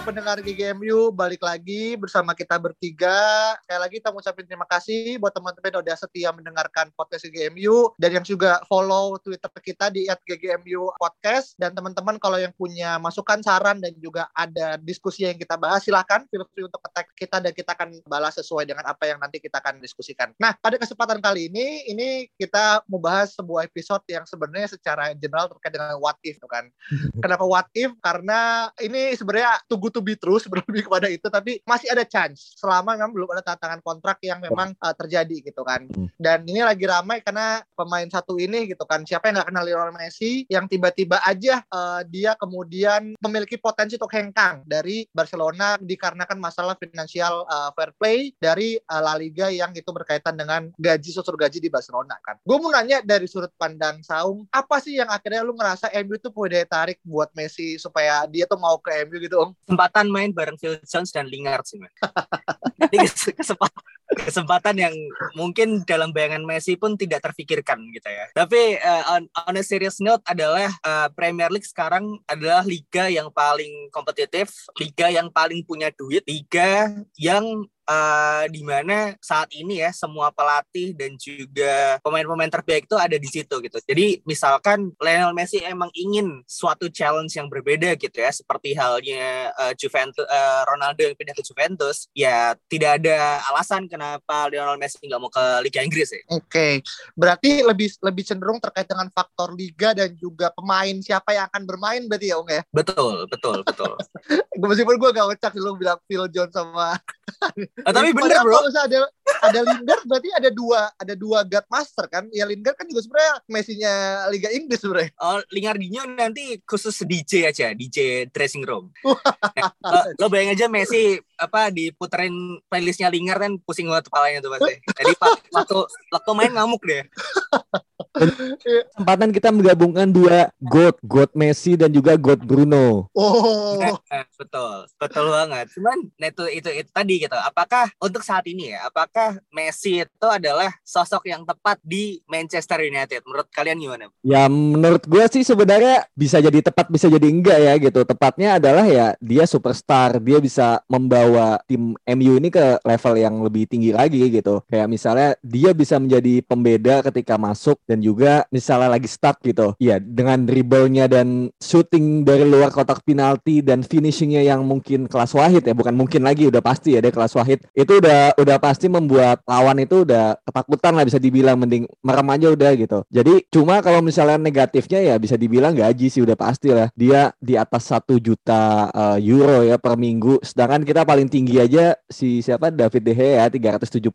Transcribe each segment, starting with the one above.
Pendengar GGMU, balik lagi bersama kita bertiga. Sekali lagi kita ngucapin terima kasih buat teman-teman yang udah setia mendengarkan podcast GGMU dan yang juga follow Twitter kita di @ggmu podcast dan teman-teman kalau yang punya masukan, saran dan juga ada diskusi yang kita bahas silahkan feel free untuk tag kita dan kita akan balas sesuai dengan apa yang nanti kita akan diskusikan. Nah, pada kesempatan kali ini ini kita mau bahas sebuah episode yang sebenarnya secara general terkait dengan what if kan. Kenapa what if? Karena ini sebenarnya tunggu to be true sebelum lebih kepada itu, tapi masih ada chance selama memang belum ada tantangan kontrak yang memang uh, terjadi gitu kan. Dan ini lagi ramai karena pemain satu ini gitu kan, siapa yang nggak kenal Lionel Messi yang tiba-tiba aja uh, dia kemudian memiliki potensi untuk hengkang dari Barcelona dikarenakan masalah finansial uh, fair play dari uh, La Liga yang itu berkaitan dengan gaji susur gaji di Barcelona kan. Gue mau nanya dari sudut pandang Saung, apa sih yang akhirnya lu ngerasa MU itu punya daya tarik buat Messi supaya dia tuh mau ke MU gitu om? Kesempatan main bareng Phil Jones dan Lingard sih, man. Kes- kesempatan kesempatan yang mungkin dalam bayangan Messi pun tidak terfikirkan gitu ya. Tapi eh, on, on a serious note adalah eh, Premier League sekarang adalah liga yang paling kompetitif, liga yang paling punya duit, liga yang eh, di mana saat ini ya semua pelatih dan juga pemain-pemain terbaik itu ada di situ gitu. Jadi misalkan Lionel Messi emang ingin suatu challenge yang berbeda gitu ya, seperti halnya eh, Juventus eh, Ronaldo yang pindah ke Juventus, ya tidak ada alasan Lionel Messi nggak mau ke Liga Inggris ya. Oke, berarti lebih lebih cenderung terkait dengan faktor liga dan juga pemain siapa yang akan bermain berarti ya Ung ya. Betul, betul, betul. Meskipun gue gak ngecak lu bilang Phil Jones sama Ah, tapi bener Padahal bro. kalau ada ada Lingard berarti ada dua ada dua God Master kan? Ya Lingard kan juga sebenarnya Messi-nya Liga Inggris sebenarnya. Oh, Lingardinho nanti khusus DJ aja, DJ dressing room. lo, lo bayangin aja Messi apa diputerin playlistnya Lingard kan pusing banget kepalanya tuh pasti. Jadi pak waktu waktu main ngamuk deh. kesempatan kita menggabungkan dua God, God Messi dan juga God Bruno. Oh, Eh, betul, betul banget. Cuman nah itu, itu itu tadi gitu. Apakah untuk saat ini ya, apakah Messi itu adalah sosok yang tepat di Manchester United? Menurut kalian gimana? Ya menurut gue sih sebenarnya bisa jadi tepat bisa jadi enggak ya gitu. Tepatnya adalah ya dia superstar, dia bisa membawa tim MU ini ke level yang lebih tinggi lagi gitu. Kayak misalnya dia bisa menjadi pembeda ketika masuk dan juga misalnya lagi stuck gitu. Ya dengan dribblenya dan shooting dari luar kotak penalti dan finishingnya yang mungkin kelas wahid ya, bukan mungkin lagi udah pasti ya dia kelas wahid. Itu udah udah pasti membuat lawan itu udah ketakutan lah bisa dibilang mending merem aja udah gitu. Jadi cuma kalau misalnya negatifnya ya bisa dibilang gaji sih udah pasti lah. Dia di atas satu juta eh, euro ya per minggu. Sedangkan kita paling tinggi aja si siapa David De Gea 375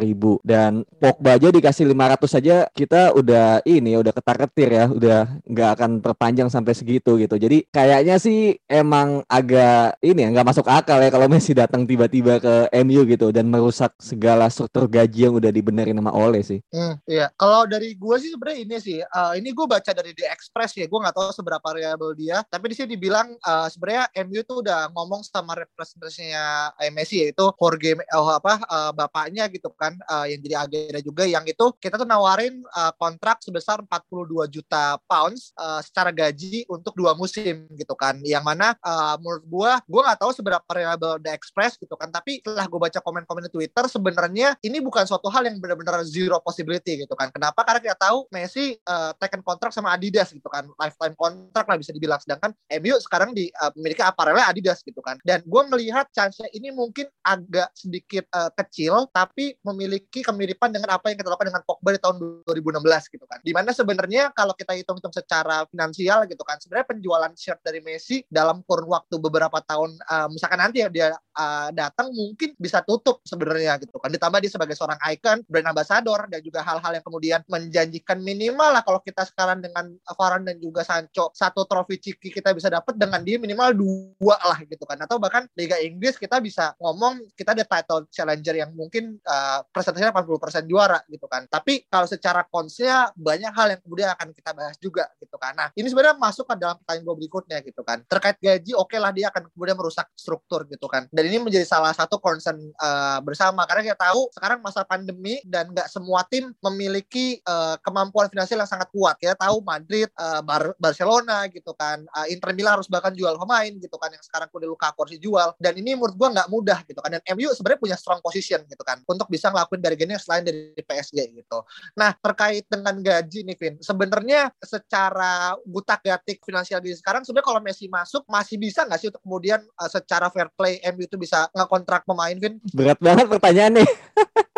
ribu dan Pogba aja dikasih 500 aja kita udah ini udah ketar-ketir ya udah nggak akan perpanjang sampai segitu gitu. Jadi kayaknya sih emang agak ini ya nggak masuk akal ya kalau Messi datang tiba-tiba ke MU gitu dan merusak segala struktur gaji yang udah dibenerin sama Ole sih. Hmm, iya. Kalau dari gue sih sebenarnya ini sih, eh, ini gue baca dari The Express ya, gue nggak tahu seberapa reliable dia. Tapi di sini dibilang eh, sebenarnya MU tuh udah ngomong sama representasinya eh, Messi yaitu Jorge oh, apa eh, bapaknya gitu kan, eh, yang jadi agenda juga, yang itu kita tuh nawarin eh, kontrak sebesar 42 juta pounds eh, secara gaji untuk dua musim gitu kan. Yang mana eh, menurut gue, gue nggak tahu seberapa reliable The Express gitu kan. Tapi setelah gue baca komen-komen di Twitter, sebenarnya ini bukan suatu hal yang benar-benar zero possibility gitu kan. Kenapa? Karena kita tahu Messi uh, taken kontrak sama Adidas gitu kan. Lifetime kontrak lah bisa dibilang. Sedangkan MU sekarang di uh, memiliki apparelnya Adidas gitu kan. Dan gue melihat chance-nya ini mungkin agak sedikit uh, kecil tapi memiliki kemiripan dengan apa yang kita lakukan dengan Pogba di tahun 2016 gitu kan. Di mana sebenarnya kalau kita hitung-hitung secara finansial gitu kan, sebenarnya penjualan shirt dari Messi dalam kurun waktu beberapa tahun, uh, misalkan nanti ya dia uh, datang mungkin bisa tutup sebenarnya gitu kan. Ditambah dia sebagai seorang icon, brand ambassador dan juga hal-hal yang kemudian menjanjikan minimal lah kalau kita sekarang dengan Varane dan juga Sancho satu trofi ciki kita bisa dapat dengan dia minimal dua lah gitu kan. Atau bahkan Liga Inggris kita bisa ngomong kita ada title challenger yang mungkin uh, persentasenya 80% juara gitu kan. Tapi kalau secara konsnya banyak hal yang kemudian akan kita bahas juga gitu kan. Nah, ini sebenarnya masuk ke dalam pertanyaan gue berikutnya gitu kan. Terkait gaji, oke lah dia akan kemudian merusak struktur gitu kan. Dan ini menjadi salah satu concern uh, bersama karena kita tahu sekarang masa pandemi dan nggak semua tim memiliki uh, kemampuan finansial yang sangat kuat. Kita tahu Madrid, uh, Bar Barcelona gitu kan, uh, Inter Milan harus bahkan jual pemain gitu kan yang sekarang udah Lukaku harus dijual. Dan ini menurut gua nggak mudah gitu kan. Dan MU sebenarnya punya strong position gitu kan untuk bisa ngelakuin gini selain dari PSG gitu. Nah terkait dengan gaji nih Vin, sebenarnya secara gutak gatik finansial di sekarang sebenarnya kalau Messi masuk masih bisa nggak sih untuk kemudian uh, secara fair play MU itu bisa ngekontrak pemain Vin? Berat banget pertanyaannya.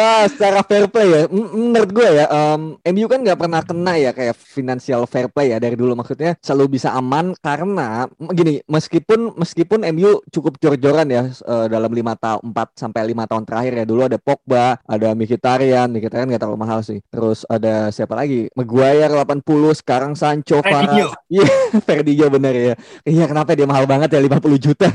Ah, secara fair play ya, menurut gue ya, em, MU kan nggak pernah kena ya kayak financial fair play ya dari dulu. Maksudnya selalu bisa aman karena gini, meskipun meskipun MU cukup jor-joran ya eh, dalam lima tahun, 4 sampai lima tahun terakhir ya. Dulu ada Pogba, ada Mkhitaryan, Mkhitaryan nggak terlalu mahal sih, terus ada siapa lagi, Maguire 80, sekarang Sancho. Varane, iya Ferdinand bener ya, iya kenapa dia mahal banget ya? 50 juta.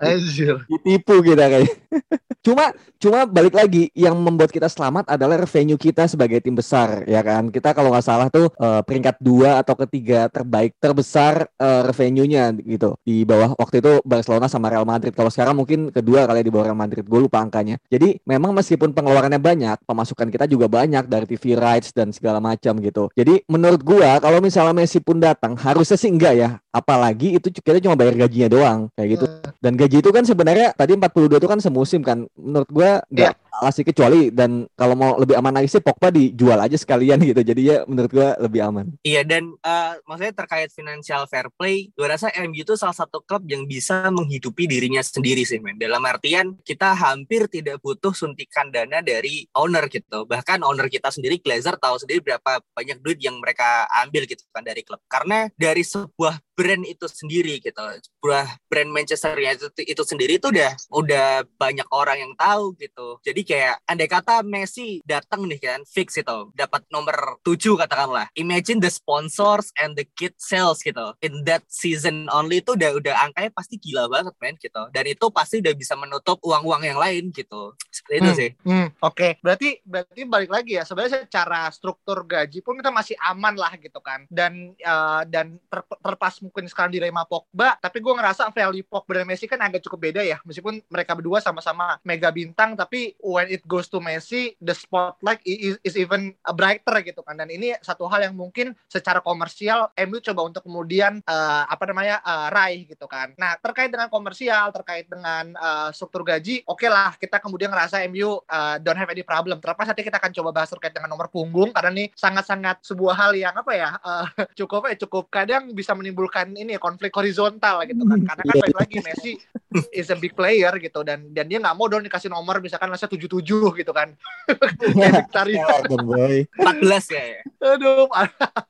Anjir. ditipu kita kayak. cuma cuma balik lagi yang membuat kita selamat adalah revenue kita sebagai tim besar ya kan. Kita kalau nggak salah tuh eh, peringkat dua atau ketiga terbaik terbesar eh, revenue-nya gitu. Di bawah waktu itu Barcelona sama Real Madrid. Kalau sekarang mungkin kedua kali di bawah Real Madrid. Gue lupa angkanya. Jadi memang meskipun pengeluarannya banyak, pemasukan kita juga banyak dari TV rights dan segala macam gitu. Jadi menurut gua kalau misalnya Messi pun datang harusnya sih enggak ya. Apalagi itu kita cuma bayar gajinya doang kayak gitu. Dan gaji itu kan sebenarnya tadi 42 itu kan semusim kan. Menurut gua nggak salah sih kecuali dan kalau mau lebih aman lagi sih Pogba dijual aja sekalian gitu. Jadi ya menurut gua lebih aman. Iya dan eh, maksudnya terkait financial fair play, gue rasa MU itu salah satu klub yang bisa menghidupi dirinya sendiri sih men. Dalam artian kita hampir tidak butuh suntikan dana dari owner gitu. Bahkan owner kita sendiri Glazer tahu sendiri berapa banyak duit yang mereka ambil gitu kan dari klub. Karena dari sebuah brand itu sendiri gitu, sebuah brand Manchester United itu, itu sendiri itu udah udah banyak orang yang tahu gitu. Jadi kayak andai kata Messi datang nih kan fix itu dapat nomor 7 katakanlah. Imagine the sponsors and the kit sales gitu. In that season only itu udah udah angkanya pasti gila banget men gitu. Dan itu pasti udah bisa menutup uang-uang yang lain gitu. Seperti itu Hmm. sih. Hmm, oke. Berarti berarti balik lagi ya. Sebenarnya secara struktur gaji pun kita masih aman lah gitu kan. Dan eh, dan ter- terlepas mungkin sekarang di Rema Pogba, tapi gue ngerasa value Pogba dan Messi kan agak cukup beda ya. Meskipun mereka berdua sama-sama mega bintang, tapi when it goes to Messi, the spotlight is, is even brighter gitu kan. Dan ini satu hal yang mungkin secara komersial MU coba untuk kemudian eh, apa namanya eh, raih gitu kan. Nah terkait dengan komersial, terkait dengan eh, struktur gaji, oke lah kita kemudian ngerasa MU uh, don't have any problem. Terlepas nanti kita akan coba bahas terkait dengan nomor punggung karena ini sangat-sangat sebuah hal yang apa ya uh, cukup eh cukup kadang bisa menimbulkan ini ya, konflik horizontal gitu kan. Karena kan Iya. balik lagi Messi is a big player gitu dan dan dia nggak mau dong dikasih nomor misalkan rasa 77 gitu kan. Kayak Victoria. Dong, boy. 14 ya. ya. Aduh,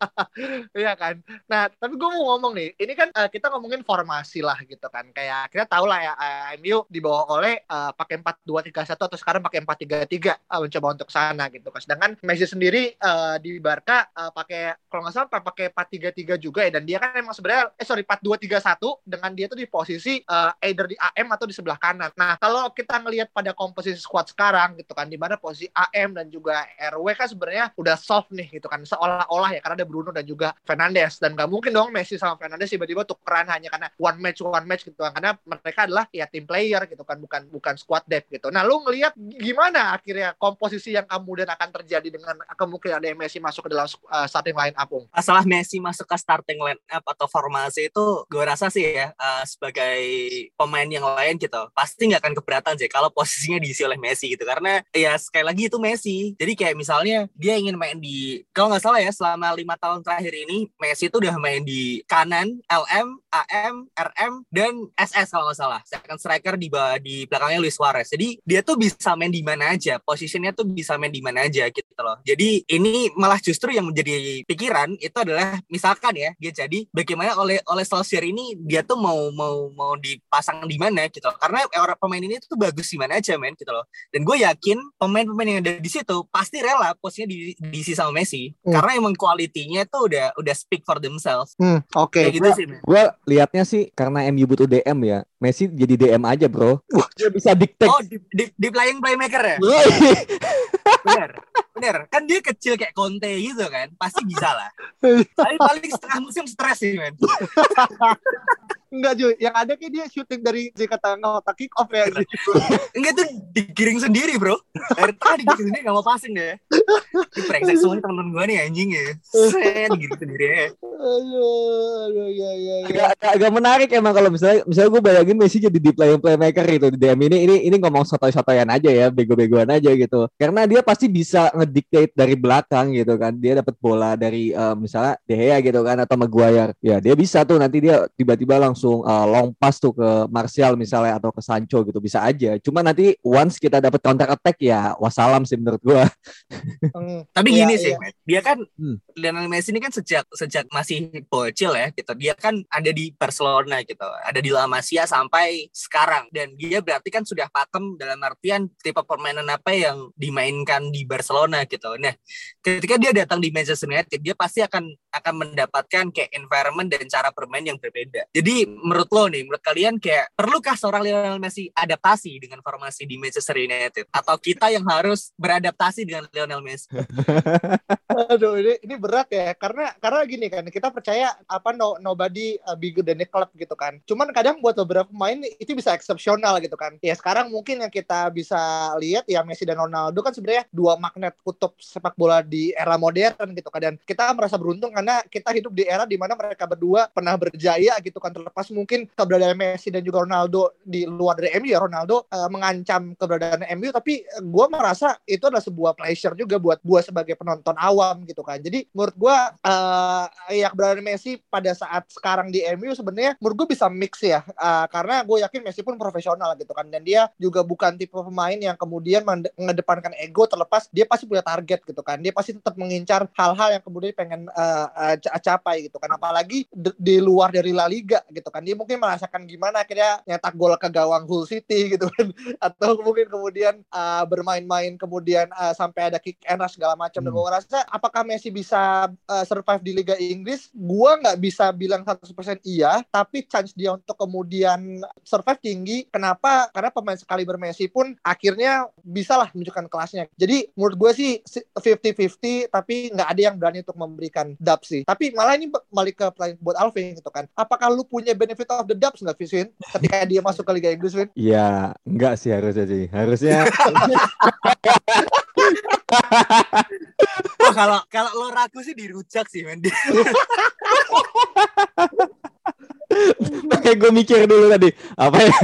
iya kan. Nah, tapi gue mau ngomong nih, ini kan eh, kita ngomongin formasi lah gitu kan. Kayak kita tahu lah ya, eh, MU dibawa oleh eh, pakai 4-2-3-1 atau sekarang pakai 4-3-3 eh, mencoba untuk sana gitu kan. Sedangkan Messi sendiri eh, di Barca eh, pakai kalau nggak salah pakai 4-3-3 juga ya dan dia kan emang sebenarnya eh sorry 4-2-3-1 dengan dia tuh di posisi eh, either di AM atau di sebelah kanan. Nah, kalau kita ngelihat pada komposisi squad sekarang gitu kan di mana posisi AM dan juga RW kan sebenarnya udah soft nih gitu kan seolah-olah ya karena ada Bruno dan juga Fernandes dan nggak mungkin dong Messi sama Fernandes tiba-tiba tukeran hanya karena one match one match gitu kan karena mereka adalah ya tim player gitu kan bukan bukan squad depth gitu. Nah, lu ngelihat gimana akhirnya komposisi yang kemudian akan terjadi dengan kemungkinan ada Messi masuk ke dalam uh, starting line up Ung? masalah Messi masuk ke starting line up atau formasi itu gue rasa sih ya eh, sebagai pemain pemain yang lain gitu pasti nggak akan keberatan sih kalau posisinya diisi oleh Messi gitu. Karena ya sekali lagi itu Messi. Jadi kayak misalnya dia ingin main di kalau nggak salah ya selama lima tahun terakhir ini Messi itu udah main di kanan LM AM RM dan SS kalau nggak salah. Second striker di di belakangnya Luis Suarez. Jadi dia tuh bisa main di mana aja posisinya tuh bisa main di mana aja gitu loh. Jadi ini malah justru yang menjadi pikiran itu adalah misalkan ya dia jadi bagaimana oleh oleh Solskjaer ini dia tuh mau mau mau dipasang di mana gitu karena orang pemain ini tuh bagus di mana aja men gitu loh dan gue yakin pemain-pemain yang ada di situ pasti rela posisinya di diisi sama Messi Hmm. karena emang kualitinya tuh udah udah speak for themselves Hmm, oke. kayak gitu sih Gue liatnya sih karena MU butuh DM ya. Messi jadi DM aja bro. Dia bisa dictate. oh di, di, di playing playmaker ya? Bener bener. Kan dia kecil kayak Conte gitu kan. Pasti bisa lah. Tapi paling setengah musim stres sih men. Enggak Ju, yang ada kayak dia syuting dari jika tengah otak kick off ya. Gitu. enggak tuh digiring sendiri bro. Dari tadi digiring sendiri gak mau passing deh ini brengsek semua nih temen-temen gue nih anjing ya. Set digiring sendiri ya. Aduh, aduh, ya, ya, ya. agak, agak, agak menarik emang kalau misalnya misalnya gue bayangin Messi jadi di playing playmaker gitu. Di DM ini ini ini ngomong sotoy-sotoyan aja ya bego-begoan aja gitu. Karena dia pasti bisa ngedictate dari belakang gitu kan. Dia dapat bola dari eh, misalnya De Gea gitu kan atau Maguire. Ya dia bisa tuh. Nanti dia tiba-tiba langsung eh, long pass tuh ke Martial misalnya atau ke Sancho gitu. Bisa aja. Cuma nanti once kita dapat counter attack ya wassalam sih menurut gue Hmm, Tapi Iya, gini iya. sih, men. dia kan Hmm. Lionel Messi ini kan sejak sejak masih bocil ya gitu. Dia kan ada di Barcelona gitu, ada di La Masia sampai sekarang dan dia berarti kan sudah pakem dalam artian tipe permainan apa yang dimainkan di Barcelona gitu. Nah, ketika dia datang di Manchester United, dia pasti akan akan mendapatkan kayak environment dan cara bermain yang berbeda. Jadi menurut lo nih, menurut kalian kayak perlukah seorang Lionel Messi adaptasi dengan formasi di Manchester United atau kita yang harus beradaptasi dengan Lionel Messi? Aduh, ini ini berat ya karena karena gini kan kita percaya apa no nobody uh, bigger than the club gitu kan. Cuman kadang buat beberapa pemain itu bisa eksepsional gitu kan. Ya sekarang mungkin yang kita bisa lihat ya Messi dan Ronaldo kan sebenarnya dua magnet kutub sepak bola di era modern gitu kan. Dan kita merasa beruntung karena kita hidup di era di mana mereka berdua pernah berjaya gitu kan terlepas mungkin keberadaan Messi dan juga Ronaldo di luar dari MU ya Ronaldo uh, mengancam keberadaan MU tapi gue merasa itu adalah sebuah pleasure juga buat gue sebagai penonton awam gitu kan. Jadi menurut gue uh, ya keberadaan Messi pada saat sekarang di MU sebenarnya menurut gue bisa mix ya. Uh, karena gue yakin Messi pun profesional gitu kan. Dan dia juga bukan tipe pemain yang kemudian mengedepankan ego terlepas dia pasti punya target gitu kan. Dia pasti tetap mengincar hal-hal yang kemudian pengen uh, uh, ca- capai gitu kan. Apalagi di luar dari La Liga gitu kan. Dia mungkin merasakan gimana akhirnya nyetak gol ke gawang Hull City gitu kan. Atau mungkin kemudian uh, bermain-main kemudian uh, sampai ada kick rush segala macam. Dan Hmm. gue rasa apakah Messi bisa uh, survive di Liga Inggris? Gua nggak bisa bilang 100% iya tapi chance dia untuk kemudian survive tinggi. Kenapa? Karena pemain sekali Messi pun akhirnya bisalah menunjukkan kelasnya. Jadi menurut gue sih si- 50-50 tapi nggak ada yang berani untuk memberikan dub sih. Tapi malah ini balik ke pertanyaan buat Alvin gitu kan. Apakah lu punya benefit of the dubs nggak Vin? Ketika dia masuk ke Liga Inggris Vin? Iya, enggak sih harusnya sih. Harusnya Oh, kalau kalau lo ragu sih dirujak sih men. Makanya gue mikir dulu tadi apa ya?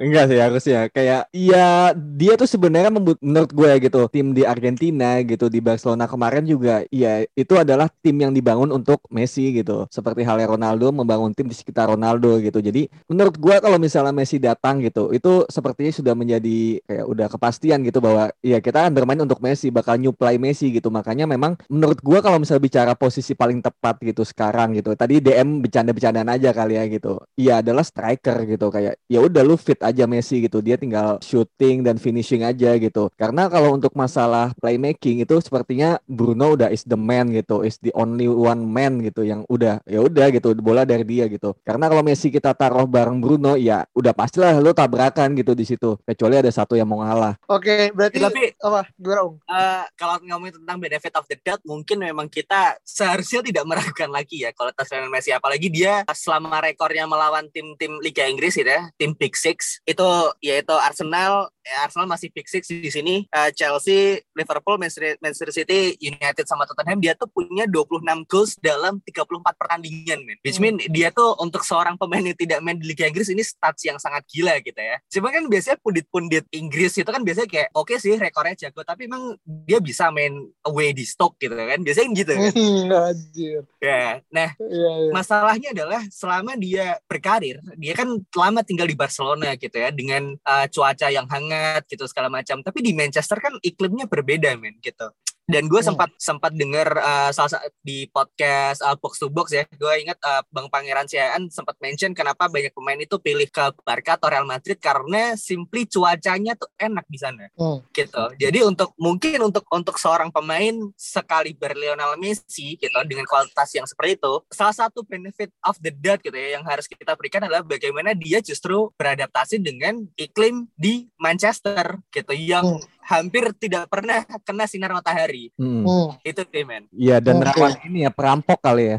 Enggak sih harusnya. Kayak ya dia tuh sebenarnya menurut gue gitu tim di Argentina gitu di Barcelona kemarin juga ya itu adalah tim yang dibangun untuk Messi gitu. Seperti halnya Ronaldo membangun tim di sekitar Ronaldo gitu. Jadi menurut gue kalau misalnya Messi datang gitu itu sepertinya sudah menjadi kayak udah kepastian gitu bahwa ya kita akan bermain untuk Messi bakal nyuplai Messi gitu. Makanya memang menurut gue kalau misalnya bicara posisi paling tepat gitu sekarang gitu tadi DM bercanda-bercandaan aja kali ya gitu. Iya adalah striker gitu. Kayak ya udah lu fit Messi gitu. Dia tinggal shooting dan finishing aja gitu. Karena kalau untuk masalah playmaking itu sepertinya Bruno udah is the man gitu. Is the only one man gitu yang udah ya udah gitu. Bola dari dia gitu. Karena kalau Messi kita taruh bareng Bruno ya udah pastilah lu tabrakan gitu di situ. Kecuali ada satu yang mau ngalah. Oke berarti Tapi apa? Gimana eh, kalau ngomongin tentang benefit of the doubt, mungkin memang kita seharusnya tidak meragukan lagi ya kalau Lionel Messi. Apalagi dia selama rekornya melawan tim-tim Liga Inggris gitu ya, tim Big Six, itu yaitu Arsenal Arsenal masih pick six di sini. Eh, Chelsea Liverpool Manchester City United sama Tottenham dia tuh punya 26 goals dalam 34 pertandingan men. Which mean dia tuh untuk seorang pemain yang tidak main di Liga Inggris ini stats yang sangat gila gitu ya. Cuma kan biasanya pundit-pundit Inggris itu kan biasanya kayak oke sih rekornya jago tapi emang dia bisa main away di Stoke gitu kan. Biasanya gitu kan. Anjir. ya nah Iya, iya. masalahnya adalah selama dia berkarir, dia kan lama tinggal di Barcelona gitu ya dengan uh, cuaca yang hangat gitu segala macam. Tapi di Manchester kan iklimnya berbeda men gitu. Dan gue Hmm. sempat sempat dengar uh, salah sa- di podcast uh, Box to Box ya. Gue ingat uh, Bang Pangeran Siaan sempat mention kenapa banyak pemain itu pilih ke Barca atau Real Madrid karena simply cuacanya tuh enak di sana Hmm. gitu. Jadi untuk mungkin untuk untuk seorang pemain sekali Lionel Messi gitu dengan kualitas yang seperti itu, salah satu benefit of the doubt gitu ya yang harus kita berikan adalah bagaimana dia justru beradaptasi dengan iklim di Manchester gitu yang Hmm. Hampir tidak pernah kena sinar matahari. Hmm. Hmm. Itu sih men. Iya dan rawan ini ya perampok kali ya.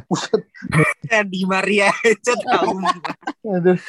Ya, di Maria itu tahu. Aduh.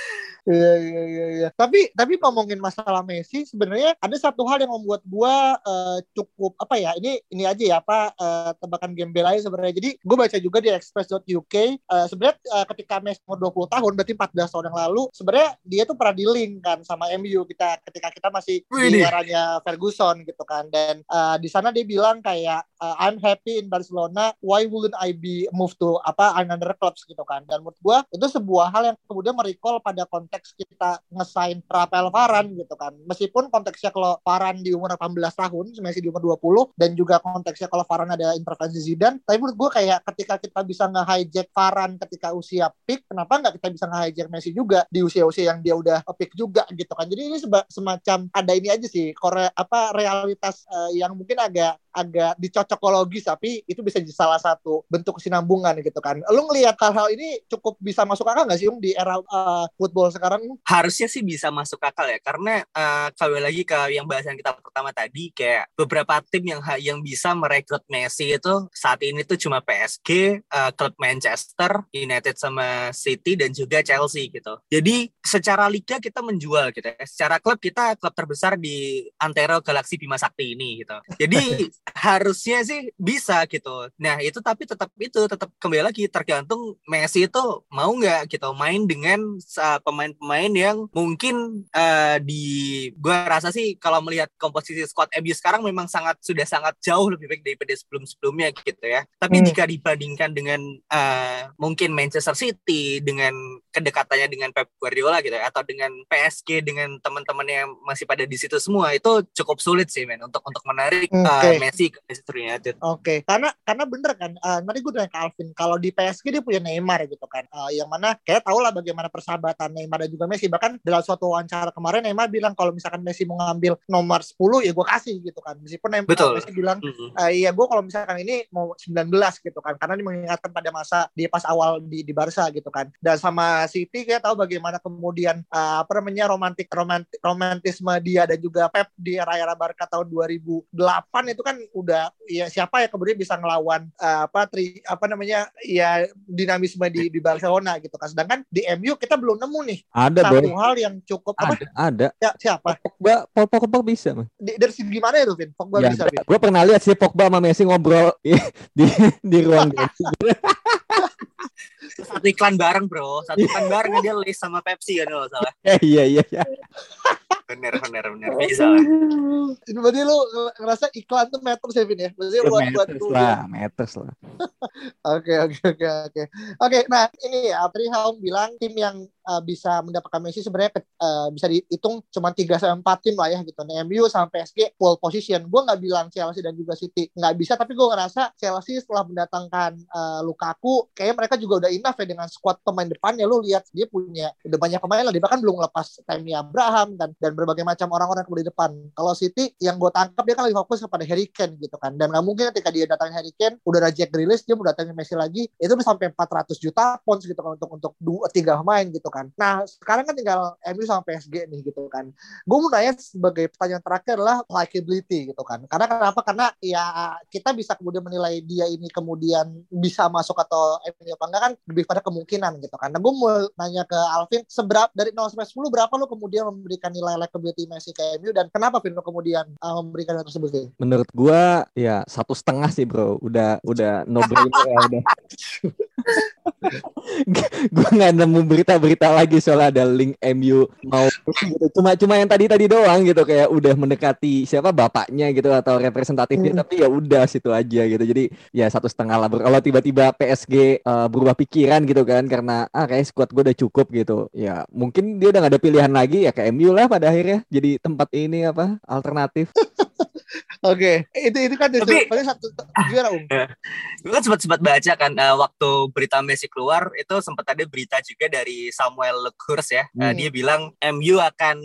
Iya iya iya iya. Tapi tapi ngomongin masalah Messi sebenarnya ada satu hal yang membuat gua eh, cukup apa ya? Ini ini aja ya apa eh, tebakan gembel aja sebenarnya. Jadi gue baca juga di express.uk eh, sebenarnya eh, ketika Messi umur 20 tahun berarti 14 tahun yang lalu sebenarnya dia tuh pernah di-link kan sama MU kita ketika kita masih di eranya Ferguson gitu kan. Dan eh, di sana dia bilang kayak eh, I'm happy in Barcelona, why wouldn't I be move to apa another clubs gitu kan. Dan menurut gua itu sebuah hal yang kemudian merecall pada konteks kita ngesain Rafael Varane gitu kan. Meskipun konteksnya kalau Varane di umur 18 tahun, Messi di umur 20 dan juga konteksnya kalau Varane ada intervensi Zidane, tapi menurut gua kayak ketika kita bisa nge-hijack Varane ketika usia peak, kenapa nggak kita bisa nge-hijack Messi juga di usia-usia yang dia udah peak juga gitu kan. Jadi ini semacam ada ini aja sih, kore apa realitas eh, yang mungkin agak agak dicocokologis tapi itu bisa jadi salah satu bentuk kesinambungan gitu kan. Lu ngelihat hal-hal ini cukup bisa masuk akal nggak sih Yung di era eh, football sekarang? harusnya sih bisa masuk akal ya karena eh, kembali lagi ke yang bahasan kita pertama tadi kayak beberapa tim yang yang bisa merekrut Messi itu saat ini tuh cuma PSG, eh, klub Manchester, United sama City dan juga Chelsea gitu. Jadi secara liga kita menjual gitu ya. Secara klub kita klub terbesar di antero Galaxy Bima Sakti ini gitu. Jadi harusnya sih bisa gitu. Nah itu tapi tetap itu tetap kembali lagi tergantung Messi itu mau nggak gitu main dengan uh, pemain-pemain yang mungkin uh, di gua rasa sih kalau melihat komposisi squad MU sekarang memang sangat sudah sangat jauh lebih baik daripada sebelum-sebelumnya gitu ya. Tapi Hmm. jika dibandingkan dengan uh, mungkin Manchester City dengan kedekatannya dengan Pep Guardiola gitu ya atau dengan PSG dengan teman-teman yang masih pada di situ semua itu cukup sulit sih men untuk untuk menarik uh, Oke. Messi ke Manchester United. Oke, karena karena bener kan. eh, tadi gue dengan Calvin, kalau di PSG dia punya Neymar gitu kan. Eh, yang mana kayak tau lah bagaimana persahabatan Neymar dan juga Messi. Bahkan dalam suatu wawancara kemarin Neymar bilang kalau misalkan Messi mau ngambil nomor 10 ya gue kasih gitu kan. Meskipun Neymar Betul. Messi bilang Mm-mm. Eh, iya gue kalau misalkan ini mau 19 gitu kan karena ini mengingatkan pada masa dia pas awal di di Barca gitu kan dan sama City kayak tahu bagaimana kemudian eh, apa namanya romantik romantik romantisme dia dan juga Pep di era-era Barca tahun 2008 itu kan udah ya siapa ya kemudian bisa ngelawan eh, apa tri apa namanya ya dinamisme di di Barcelona gitu kan sedangkan di MU kita belum nemu nih Ada satu boy. hal yang cukup apa Ada, ada. ya, siapa Pogba, Paul Pogba bisa. Man. di, dari segi gimana ya Vin Pogba Ya, bisa gue pernah lihat sih Pogba sama Messi ngobrol di di, di ruang ganti. satu iklan bareng bro satu iklan bareng dia list sama Pepsi kan kalau salah Eh, iya iya iya. bener bener bener bisa lah Ini berarti lu ngerasa iklan tuh matters ya Vin ya? Maksudnya buat buat Meters lu lah, ya? meters lah. Oke oke oke oke. Oke, nah ini ya Haum bilang tim yang uh, bisa mendapatkan Messi sebenarnya uh, bisa dihitung cuma 3 sampai 4 tim lah ya gitu. Nah, MU sama PSG pole position. Gue nggak bilang Chelsea dan juga City nggak bisa, tapi gue ngerasa Chelsea setelah mendatangkan uh, Lukaku, kayaknya mereka juga udah enough ya dengan squad pemain depannya. Lu lihat dia punya udah banyak pemain lah. Dia bahkan belum lepas Tammy Abraham dan dan berbagai macam orang-orang di depan. Kalau City yang gue tangkap dia kan lebih fokus kepada Harry Kane gitu kan. Dan nggak mungkin ketika dia datangin Harry Kane udah ada Jack Grealish dia mau datangin Messi lagi itu udah sampai 400 juta pounds gitu kan untuk untuk dua tiga pemain gitu kan. Nah sekarang kan tinggal MU sama PSG nih gitu kan. Gue mau nanya sebagai pertanyaan terakhir adalah likability gitu kan. Karena kenapa? Karena ya kita bisa kemudian menilai dia ini kemudian bisa masuk atau MU apa enggak kan lebih pada kemungkinan gitu kan. Nah, gue mau nanya ke Alvin, seberapa dari 0 sampai 10 berapa lu kemudian memberikan nilai likability Messi ke MU dan kenapa Vin lu kemudian uh, memberikan hal tersebut Vin? Menurut gua ya satu setengah sih bro, udah udah no brainer ya udah. gua nggak nemu berita-berita lagi soal ada link MU mau gitu. Cuma cuma yang tadi tadi doang gitu kayak udah mendekati siapa bapaknya gitu atau representatifnya Hmm. tapi ya udah situ aja gitu. Jadi ya satu setengah lah. Kalau tiba-tiba PSG eh, berubah pikiran gitu kan karena ah kayak squad gue udah cukup gitu. Ya mungkin dia udah gak ada pilihan lagi ya ke MU lah pada akhirnya jadi tempat ini apa alternatif. Oke, itu itu kan Tapi- paling satu gimana Um? gue kan sempat sempat baca kan eh, waktu berita Messi keluar itu sempat ada berita juga dari Samuel Lekhurs ya Eh, Hmm. dia bilang MU akan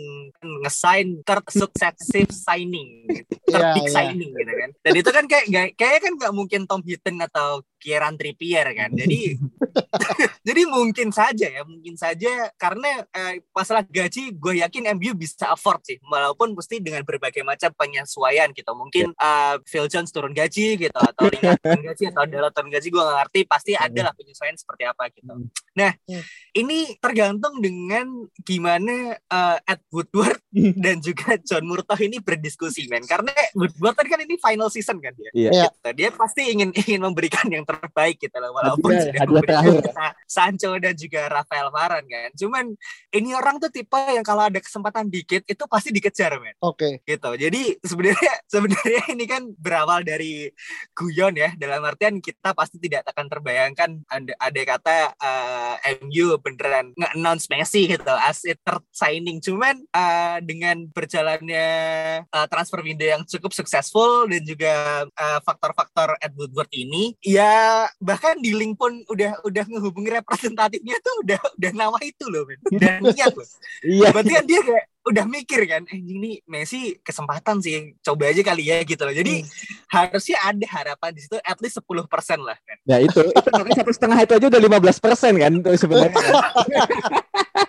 ngesign third successive signing third Iya, big iya. signing gitu kan dan itu kan kayak nggak- kayaknya kan nggak mungkin Tom Hinton atau Kieran Trippier kan jadi jadi mungkin saja ya mungkin saja karena eh, masalah gaji gue yakin MU bisa afford sih walaupun mesti dengan berbagai macam penyesuaian gitu mungkin eh, Phil Jones turun gaji gitu atau turun gaji atau Dalot turun gaji gue gak ngerti pasti ada lah penyesuaian seperti apa gitu nah Hmm. ini tergantung dengan gimana eh, Ed Woodward dan juga John Murtough ini berdiskusi men karena Woodward tadi kan ini final season kan dia. Iya. gitu. dia pasti ingin ingin memberikan yang terbaik gitu loh walaupun Hadiah- sudah terakhir. Sa- Sancho dan juga Rafael Varane kan. Cuman ini orang tuh tipe yang kalau ada kesempatan dikit itu pasti dikejar men. Oke. gitu. Jadi sebenarnya sebenarnya ini kan berawal dari guyon ya. Dalam artian kita pasti tidak akan terbayangkan ada ada kata eh, MU beneran nge-announce Messi gitu as it signing. Cuman eh, dengan berjalannya eh, transfer window yang cukup successful dan juga faktor-faktor Ed Woodward ini ya bahkan di link pun udah udah ngehubungi representatifnya tuh udah udah nama itu loh men. dan niat loh Iya. berarti kan dia kayak udah mikir kan eh ini Messi kesempatan sih coba aja kali ya gitu loh jadi harusnya ada harapan di situ at least 10% lah kan Ya itu, itu satu setengah itu aja udah 15 persen kan itu sebenarnya.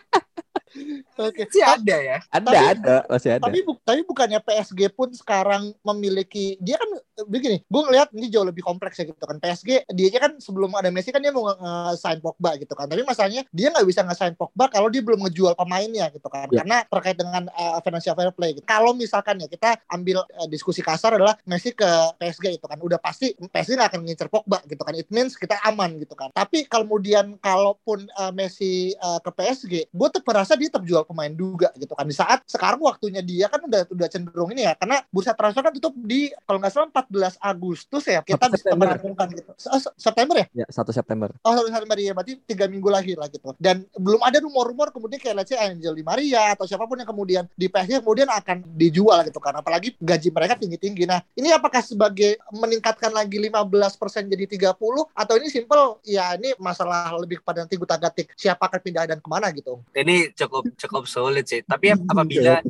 Oke. sih ada ya ada, Tapi- ada, masih ada. Tapi bu- tapi bukannya PSG pun sekarang memiliki dia kan begini, gue ngeliat ini jauh lebih kompleks ya gitu kan. PSG dia aja kan sebelum ada Messi kan dia mau nge-sign Pogba gitu kan. Tapi masalahnya dia nggak bisa nge-sign Pogba kalau dia belum ngejual pemainnya gitu kan. Ya. Karena terkait dengan eh, financial fair play. Gitu. Kalau misalkan ya kita ambil eh, diskusi kasar adalah Messi ke PSG itu kan udah pasti PSG nggak akan ngincer Pogba gitu kan. It means kita aman gitu kan. Tapi kemudian kalaupun eh, Messi eh, ke PSG, gue tetap merasa dia tetap jual pemain juga gitu kan. Di saat sekarang waktunya dia kan udah udah cenderung ini ya karena bursa transfer kan tutup di kalau nggak salah 14 Agustus ya kita bisa September. merampungkan gitu. Se- September ya? Ya, 1 September. oh satu September ya berarti tiga minggu lagi lah gitu. Dan belum ada rumor-rumor kemudian kayak let's say Angel Di Maria atau siapa pun yang kemudian di PSG kemudian akan dijual gitu kan. Apalagi gaji mereka tinggi-tinggi. Nah ini apakah sebagai meningkatkan lagi 15% jadi 30 atau ini simple ya ini masalah lebih pada nanti gue gatik siapa akan pindah dan ke mana gitu? Ini cukup cukup sulit sih. Tapi apabila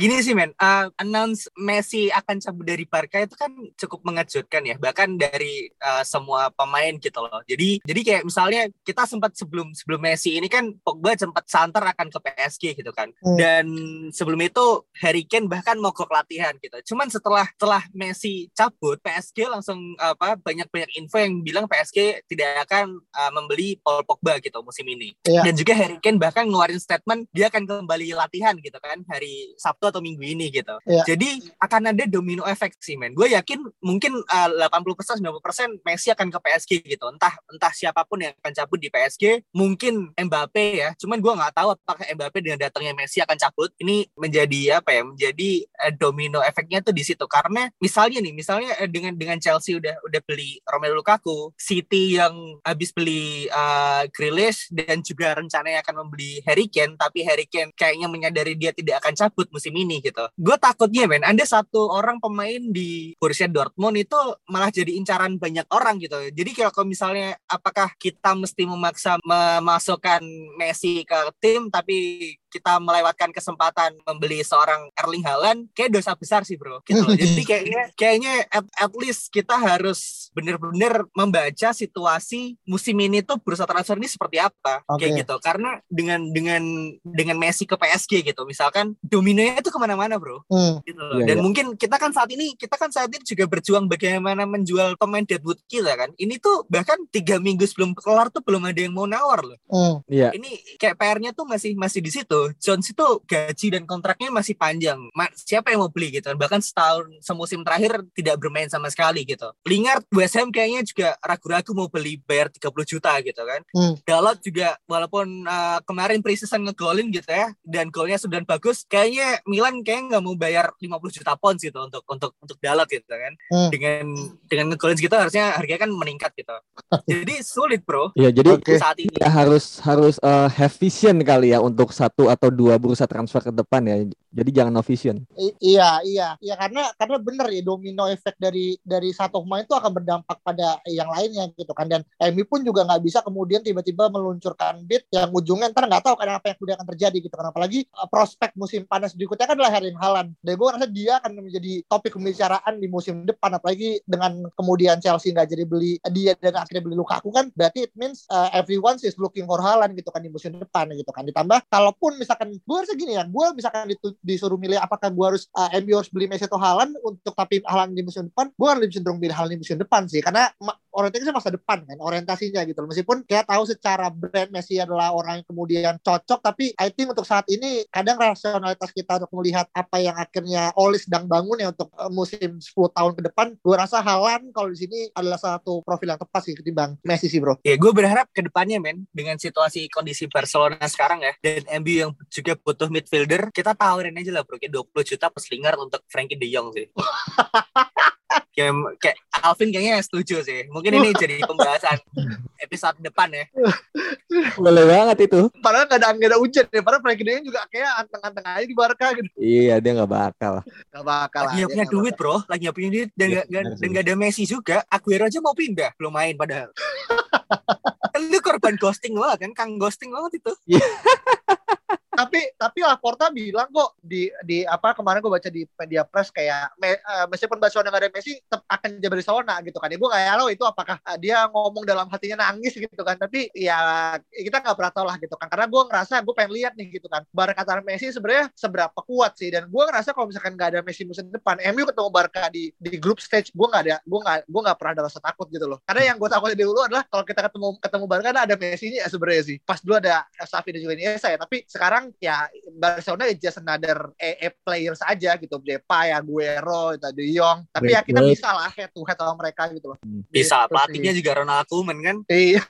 gini sih men. Uh, announce Messi akan cabut dari Barca itu kan cukup mengejutkan ya. Bahkan dari uh, semua pemain gitu loh. Jadi jadi kayak misalnya kita sempat sebelum sebelum Messi ini kan Pogba sempat santer akan ke PSG gitu kan. Hmm. dan sebelum itu Harry Kane bahkan mogok latihan gitu. Cuman setelah setelah Messi cabut PSG langsung apa banyak banyak info yang bilang PSG tidak akan uh, membeli Paul Pogba gitu musim ini. Iya. dan juga Harry Kane bahkan ngeluarin statement dia akan kembali latihan gitu kan hari Sabtu atau Minggu ini gitu. Iya. Jadi akan ada domino effect sih men. Gue yakin mungkin uh, 80% 90% Messi akan ke PSG gitu. Entah entah siapa pun yang akan cabut di PSG, mungkin Mbappe ya. Cuman gue nggak tahu apakah Mbappe dengan datangnya Messi akan cabut. Ini menjadi apa ya? Menjadi uh, domino efeknya tuh di situ. Karena misalnya nih, misalnya uh, dengan dengan Chelsea udah udah beli Romelu Lukaku, City yang habis beli uh, Grealish dan juga rencananya akan membeli Harry Kane, tapi Harry Kane kayaknya menyadari dia tidak akan cabut musim ini gitu. Gue takutnya men, ada satu orang pemain di Borussia Dortmund itu malah jadi incaran banyak orang gitu. Jadi kalau misalnya apakah kita mesti memaksa memasukkan Messi ke tim tapi kita melewatkan kesempatan membeli seorang Erling Haaland kayak dosa besar sih bro gitu loh. jadi kayaknya kayaknya at, at least kita harus bener-bener membaca situasi musim ini tuh bursa transfer ini seperti apa Oke. kayak gitu karena dengan dengan dengan Messi ke PSG gitu misalkan dominonya itu ke mana-mana bro Hmm. gitu loh. Iya, Dan iya. mungkin kita kan saat ini kita kan saat ini juga berjuang bagaimana menjual pemain debut kita kan. Ini tuh bahkan tiga minggu sebelum kelar tuh belum ada yang mau nawar loh. Hmm. Iya. Ini kayak PR-nya tuh masih masih di situ. Jones itu gaji dan kontraknya masih panjang. Ma- siapa yang mau beli gitu kan? Bahkan setahun semusim terakhir tidak bermain sama sekali gitu. Lingard West Ham kayaknya juga ragu-ragu mau beli bayar 30 juta gitu kan. Hmm. Dalot juga walaupun uh, kemarin preseason ngegolin gitu ya dan golnya sudah bagus, kayaknya Milan kayaknya nggak mau bayar 50 juta pounds gitu untuk untuk untuk Dalot gitu kan. Hmm. Dengan dengan ngegolin segitu harusnya harganya kan meningkat gitu. Jadi sulit, Bro. Iya, jadi Oke. Saat ini. ya harus harus eh, have vision kali ya untuk satu atau dua bursa transfer ke depan ya. Jadi jangan no vision. I- iya iya. Iya karena karena bener ya domino efek dari dari satu pemain itu akan berdampak pada yang lainnya gitu kan. Dan MU pun juga nggak bisa kemudian tiba-tiba meluncurkan bid yang ujungnya ntar nggak tahu kan apa yang kemudian akan terjadi gitu kan. Apalagi uh, prospek musim panas berikutnya kan adalah Erling Haaland. Dan gue rasa dia akan menjadi topik pembicaraan di musim depan. Apalagi dengan kemudian Chelsea nggak jadi beli dia dan akhirnya beli Lukaku kan berarti it means uh, everyone is looking for Haaland gitu kan di musim depan gitu kan. Ditambah kalaupun misalkan gue rasa gini ya gue misalkan disuruh milih apakah gue harus uh, MU harus beli Messi atau Haaland untuk tapi Haaland di musim depan gue lebih cenderung pilih Haaland di musim depan sih. Karena orientasinya masa depan kan orientasinya gitu loh. Meskipun kita tahu secara brand Messi adalah orang yang kemudian cocok tapi I think untuk saat ini kadang rasionalitas kita untuk melihat apa yang akhirnya Oli sedang bangun ya untuk uh, musim 10 tahun ke depan gue rasa Haaland kalau di sini adalah satu profil yang tepat sih ketimbang Messi sih bro. Ya, gue berharap ke depannya, men, dengan situasi kondisi Barcelona sekarang ya, dan MU yang juga butuh midfielder, kita tawarin aja lah, bro, kayak 20 juta plus Lingard untuk Frankie De Jong sih. kayak, kayak Alvin kayaknya setuju sih. Mungkin ini jadi pembahasan episode depan ya. Boleh banget itu. padahal nggak ada nggak ada hujan ya padahal Jong juga kayak anteng-anteng aja di Barca gitu Iya, dia nggak bakal. gak bakal Lagi lah, nggak dia punya duit, bro. Lagi nggak punya duit dan Iya, nggak benar dan nggak ada Messi juga. Aguero aja mau pindah, belum main padahal. Kan Lu korban ghosting banget kan, kang ghosting banget itu. tapi tapi Laporta bilang kok di di apa kemarin gue baca di media press kayak me, eh, meskipun Barcelona nggak ada Messi tetap akan jadi Barcelona gitu kan. Ibu kayak lo itu apakah dia ngomong dalam hatinya nangis gitu kan. Tapi ya kita nggak pernah tahu lah gitu kan. Karena gue ngerasa gue pengen lihat nih gitu kan. Barca tanpa Messi sebenarnya seberapa kuat sih. Dan gue ngerasa kalau misalkan nggak ada Messi musim depan, MU ketemu Barca di di grup stage, gue nggak ada gue nggak gue nggak pernah ada rasa takut gitu loh. Karena yang gue takut dulu adalah kalau kita ketemu ketemu Barca ada Messi-nya ya sebenarnya sih. Pas dulu ada Xavi dan juga Iniesta ya. Tapi sekarang ya Barcelona is just another a, players aja gitu. Depay, Aguero, itu De Jong. Tapi ya kita Great. bisa lah head to head sama mereka gitu loh. Bisa, Gitu pelatihnya sih. juga Ronald Koeman kan. Iya.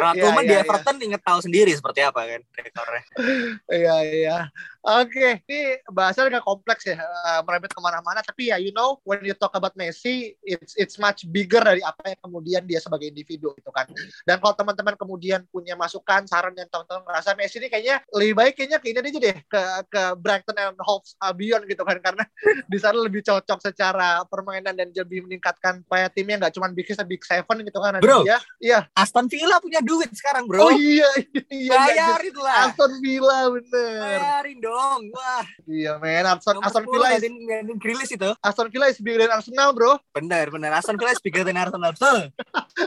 Ronald Iya, Koeman iya, di iya. Everton inget tahu sendiri seperti apa kan rekornya. Iya iya. Oke, ini bahasannya agak kompleks ya, eh, merembet ke mana-mana. Tapi ya, you know, when you talk about Messi, it's it's much bigger dari apa yang kemudian dia sebagai individu gitu kan. Dan kalau teman-teman kemudian punya masukan, saran yang teman-teman merasa Messi ini kayaknya lebih baik kayaknya ke ini aja deh ke ke Brighton and Hove Albion gitu kan, karena di sana lebih cocok secara permainan dan lebih meningkatkan supaya timnya nggak cuma big six, big seven gitu kan. Bro. dia. Iya. Aston Villa punya duit sekarang bro. Oh iya, iya, iya. Bayarin lah. Aston Villa bener. Bayarin dong dong. Wah. Iya men, Aston, Aston Villa is... Yang Grealish itu. Aston Villa is bigger than Arsenal bro. Bener, bener. Aston Villa is bigger than Arsenal. Betul.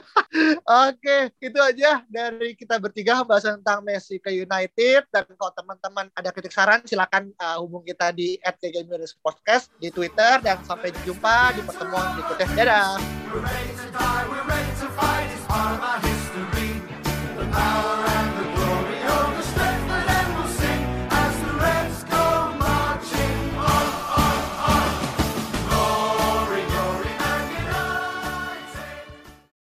Oke, itu aja dari kita bertiga membahas tentang Messi ke United dan kalau teman-teman ada kritik saran silakan uh, hubung kita di podcast di Twitter dan sampai jumpa di pertemuan berikutnya. Dadah.